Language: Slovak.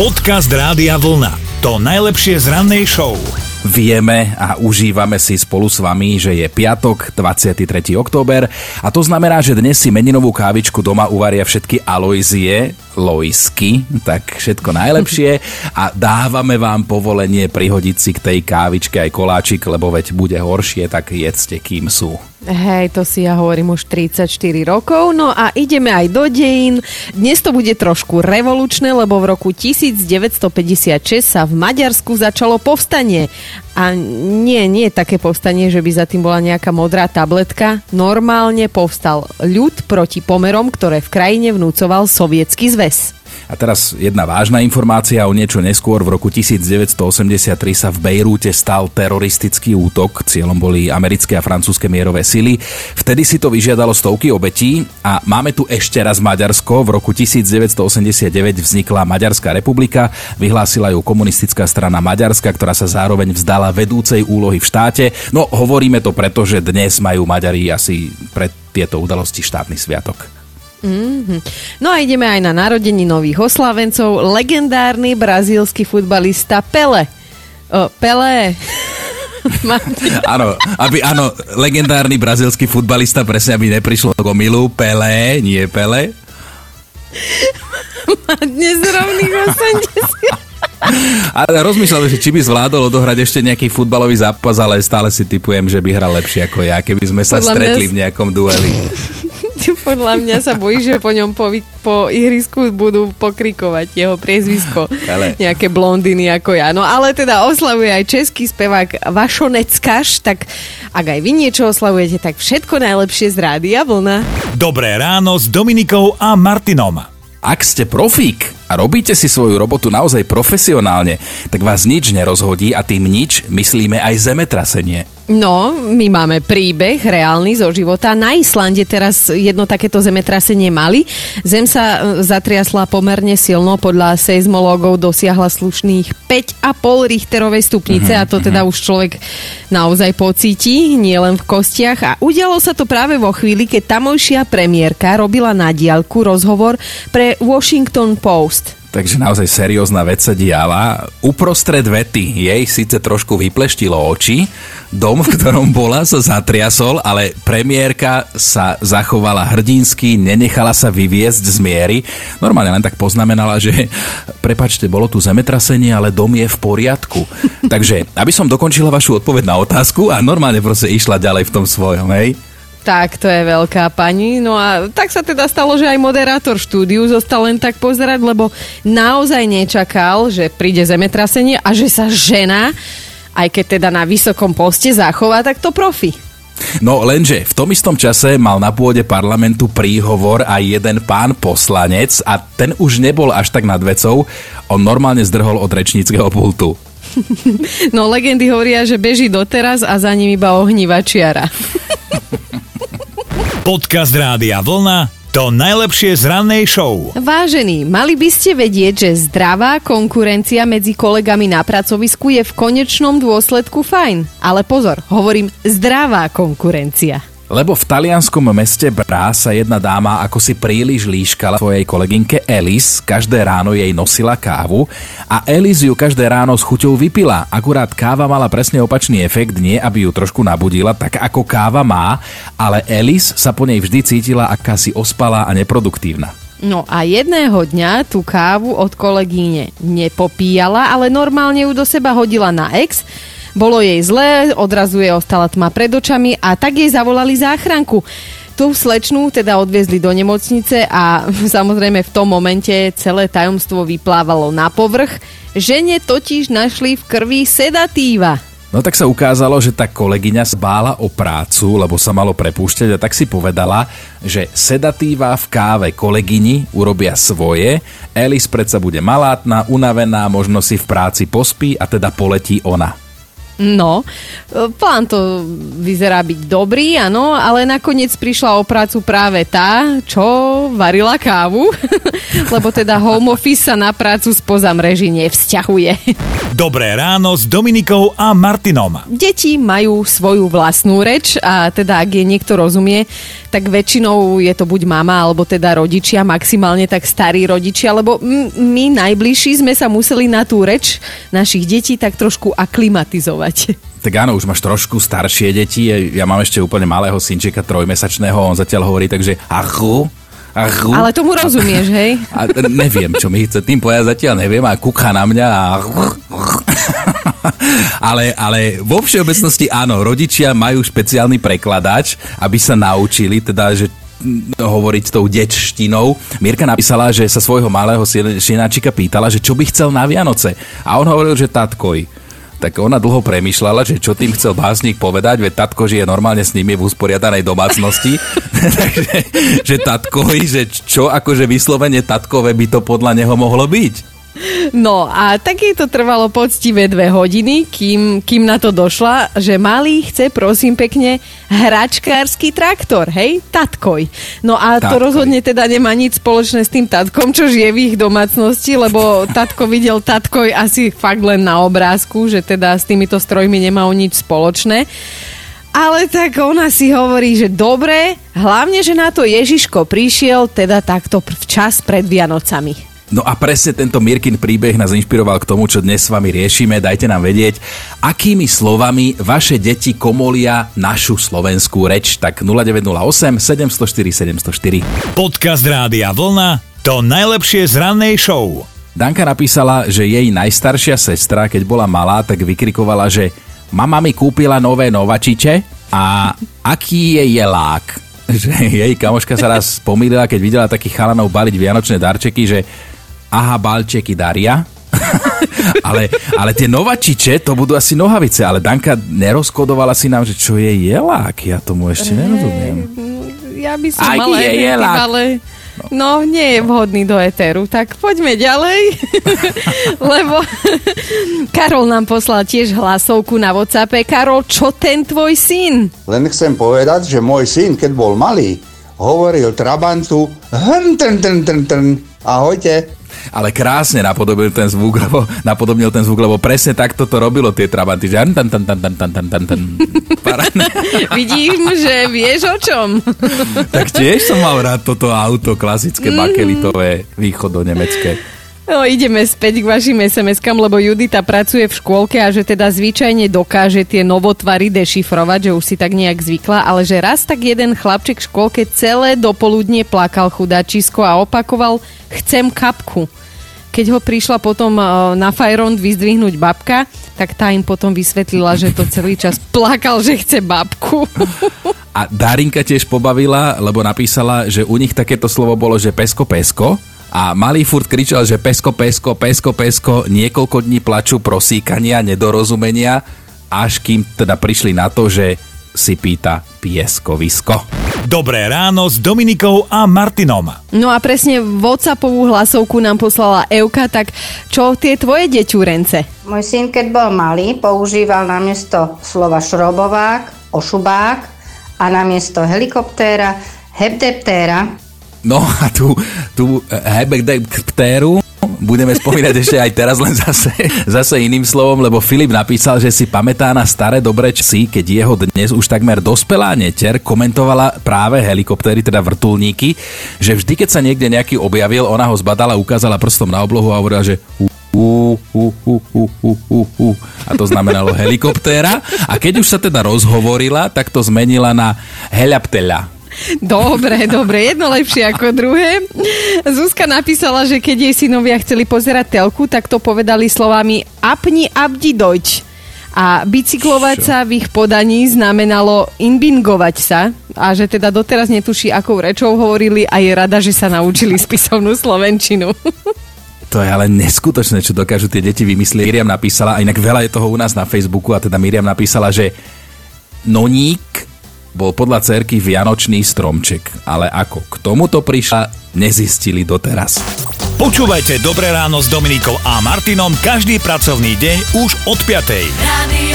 Podcast Rádia Vlna. To najlepšie z rannej show. Vieme a užívame si spolu s vami, že je piatok, 23. október a to znamená, že dnes si meninovú kávičku doma uvaria všetky Aloizie, Loisky, tak všetko najlepšie a dávame vám povolenie prihodiť si k tej kávičke aj koláčik, lebo veď bude horšie, tak jedzte kým sú. Hej, to si ja hovorím už 34 rokov. No a ideme aj do dejín. Dnes to bude trošku revolučné, lebo v roku 1956 sa v Maďarsku začalo povstanie. A nie, nie také povstanie, že by za tým bola nejaká modrá tabletka. Normálne povstal ľud proti pomerom, ktoré v krajine vnúcoval sovietský zväz. A teraz jedna vážna informácia o niečo neskôr. V roku 1983 sa v Bejrúte stal teroristický útok. Cieľom boli americké a francúzske mierové sily. Vtedy si to vyžiadalo stovky obetí a máme tu ešte raz Maďarsko. V roku 1989 vznikla Maďarská republika, vyhlásila ju komunistická strana Maďarska, ktorá sa zároveň vzdala vedúcej úlohy v štáte. No hovoríme to preto, že dnes majú Maďari asi pred tieto udalosti štátny sviatok. Mm-hmm. No a ideme aj na narodení nových oslavencov. Legendárny brazílsky futbalista Pele. O, Pele. áno, aby, áno, legendárny brazílsky futbalista, presne aby neprišlo k milu, Pele, nie Pele. Má dnes rovných 80. A rozmýšľam, že či by zvládol odohrať ešte nejaký futbalový zápas, ale stále si typujem, že by hral lepšie ako ja, keby sme sa Podľa stretli mňa... v nejakom dueli. Podľa mňa sa bojí, že po ňom po, po ihrisku budú pokrikovať jeho priezvisko. Ale... Nejaké blondiny ako ja. No ale teda oslavuje aj český spevák Vašo Neckaš, tak ak aj vy niečo oslavujete, tak všetko najlepšie z Rádia Vlna. Dobré ráno s Dominikou a Martinom. Ak ste profík a robíte si svoju robotu naozaj profesionálne, tak vás nič nerozhodí a tým nič myslíme aj zemetrasenie. No, my máme príbeh reálny zo života. Na Islande teraz jedno takéto zemetrasenie mali. Zem sa e, zatriasla pomerne silno, podľa seizmológov dosiahla slušných 5,5 Richterovej stupnice uh-huh, a to teda uh-huh. už človek naozaj pocíti, nielen v kostiach. A udialo sa to práve vo chvíli, keď tamojšia premiérka robila na diálku rozhovor pre Washington Post. Takže naozaj seriózna vec sa diala. Uprostred vety jej síce trošku vypleštilo oči, dom, v ktorom bola, sa zatriasol, ale premiérka sa zachovala hrdinsky, nenechala sa vyviesť z miery. Normálne len tak poznamenala, že prepačte, bolo tu zemetrasenie, ale dom je v poriadku. Takže, aby som dokončila vašu odpoveď na otázku a normálne proste išla ďalej v tom svojom, hej? Tak, to je veľká pani. No a tak sa teda stalo, že aj moderátor štúdiu zostal len tak pozerať, lebo naozaj nečakal, že príde zemetrasenie a že sa žena, aj keď teda na vysokom poste zachová, tak to profi. No lenže v tom istom čase mal na pôde parlamentu príhovor aj jeden pán poslanec a ten už nebol až tak nad vecou, on normálne zdrhol od rečníckého pultu. No legendy hovoria, že beží doteraz a za ním iba ohnívá čiara. Podcast Rádia Vlna to najlepšie z rannej show. Vážení, mali by ste vedieť, že zdravá konkurencia medzi kolegami na pracovisku je v konečnom dôsledku fajn. Ale pozor, hovorím zdravá konkurencia. Lebo v talianskom meste Brá sa jedna dáma ako si príliš líškala svojej kolegynke Elis, každé ráno jej nosila kávu a Elis ju každé ráno s chuťou vypila. Akurát káva mala presne opačný efekt, nie aby ju trošku nabudila, tak ako káva má, ale Elis sa po nej vždy cítila akási ospalá a neproduktívna. No a jedného dňa tú kávu od kolegyne nepopíjala, ale normálne ju do seba hodila na ex bolo jej zlé, odrazu jej ostala tma pred očami a tak jej zavolali záchranku. Tú slečnú teda odviezli do nemocnice a samozrejme v tom momente celé tajomstvo vyplávalo na povrch. Žene totiž našli v krvi sedatíva. No tak sa ukázalo, že tá kolegyňa zbála o prácu, lebo sa malo prepúšťať a tak si povedala, že sedatíva v káve kolegyni urobia svoje, Elis predsa bude malátna, unavená, možno si v práci pospí a teda poletí ona. No, plán to vyzerá byť dobrý, áno, ale nakoniec prišla o prácu práve tá, čo varila kávu, lebo teda home office sa na prácu spoza mreži nevzťahuje. Dobré ráno s Dominikou a Martinom. Deti majú svoju vlastnú reč a teda ak je niekto rozumie, tak väčšinou je to buď mama alebo teda rodičia, maximálne tak starí rodičia, lebo my najbližší sme sa museli na tú reč našich detí tak trošku aklimatizovať. Tak áno, už máš trošku staršie deti. Ja mám ešte úplne malého synčeka trojmesačného, on zatiaľ hovorí takže achu, Achu. Ale tomu rozumieš, hej? A neviem, čo mi chce tým povedať, zatiaľ neviem a kúka na mňa a... ale, ale vo všeobecnosti áno, rodičia majú špeciálny prekladač, aby sa naučili, teda, že hovoriť tou dečštinou. Mirka napísala, že sa svojho malého synáčika pýtala, že čo by chcel na Vianoce. A on hovoril, že tatkoj tak ona dlho premyšľala, že čo tým chcel básnik povedať, veď tatko žije normálne s nimi v usporiadanej domácnosti, takže že tatkovi, že čo akože vyslovene tatkové by to podľa neho mohlo byť. No a taky to trvalo poctivé dve hodiny, kým, kým na to došla, že malý chce prosím pekne hračkársky traktor, hej, tatkoj. No a tatkoj. to rozhodne teda nemá nič spoločné s tým tatkom, čo žije v ich domácnosti, lebo tatko videl tatkoj asi fakt len na obrázku, že teda s týmito strojmi nemá nič spoločné. Ale tak ona si hovorí, že dobre, hlavne, že na to Ježiško prišiel teda takto včas pred Vianocami. No a presne tento Mirkin príbeh nás inšpiroval k tomu, čo dnes s vami riešime. Dajte nám vedieť, akými slovami vaše deti komolia našu slovenskú reč. Tak 0908 704 704. Podcast Rádia Vlna to najlepšie z rannej show. Danka napísala, že jej najstaršia sestra, keď bola malá, tak vykrikovala, že mama mi kúpila nové novačiče a aký je jelák že jej kamoška sa raz pomýlila, keď videla takých chalanov baliť vianočné darčeky, že aha, balčeky daria. ale, ale tie novačiče, to budú asi nohavice, ale Danka nerozkodovala si nám, že čo je jelák, ja tomu ešte nerozumiem. Ja by som Aj mala je jelák. ale... No, nie je vhodný do eteru, tak poďme ďalej. Lebo Karol nám poslal tiež hlasovku na WhatsAppe. Karol, čo ten tvoj syn? Len chcem povedať, že môj syn, keď bol malý, hovoril Trabantu hrn, trn, trn, trn, trn. Ahojte ale krásne napodobnil ten zvuk, lebo, napodobnil ten zvuk, lebo presne takto to robilo tie trabanty. Že tan, tan, tan, tan, tan, tan, tan, tan. Vidím, že vieš o čom. tak tiež som mal rád toto auto, klasické mm. bakelitové, východo-nemecké. No, ideme späť k vašim SMS-kam, lebo Judita pracuje v škôlke a že teda zvyčajne dokáže tie novotvary dešifrovať, že už si tak nejak zvykla, ale že raz tak jeden chlapček v škôlke celé dopoludne plakal chudačisko a opakoval chcem kapku. Keď ho prišla potom e, na Fajrond vyzdvihnúť babka, tak tá im potom vysvetlila, že to celý čas plakal, že chce babku. A Darinka tiež pobavila, lebo napísala, že u nich takéto slovo bolo, že pesko pesko, a malý furt kričal, že pesko, pesko, pesko, pesko, niekoľko dní plaču prosíkania, nedorozumenia, až kým teda prišli na to, že si pýta pieskovisko. Dobré ráno s Dominikou a Martinom. No a presne WhatsAppovú hlasovku nám poslala Euka, tak čo tie tvoje deťurence? Môj syn, keď bol malý, používal namiesto slova šrobovák, ošubák a namiesto helikoptéra hepdeptéra No a tú, tú hebekdeptéru budeme spomínať ešte aj teraz len zase, zase iným slovom, lebo Filip napísal, že si pamätá na staré dobré časy, keď jeho dnes už takmer dospelá neter komentovala práve helikoptéry, teda vrtulníky, že vždy, keď sa niekde nejaký objavil, ona ho zbadala, ukázala prstom na oblohu a hovorila, že Uh, uh, uh, uh, uh, uh, uh. A to znamenalo helikoptéra. A keď už sa teda rozhovorila, tak to zmenila na heľapteľa Dobre, dobre, jedno lepšie ako druhé. Zuzka napísala, že keď jej synovia chceli pozerať telku, tak to povedali slovami apni abdi dojč. A bicyklovať Čo? sa v ich podaní znamenalo inbingovať sa a že teda doteraz netuší, akou rečou hovorili a je rada, že sa naučili spisovnú slovenčinu. To je ale neskutočné, čo dokážu tie deti vymyslieť. Miriam napísala, a inak veľa je toho u nás na Facebooku, a teda Miriam napísala, že noník bol podľa cerky Vianočný stromček, ale ako k tomuto prišla, nezistili doteraz. Počúvajte Dobré ráno s Dominikou a Martinom každý pracovný deň už od 5. Radio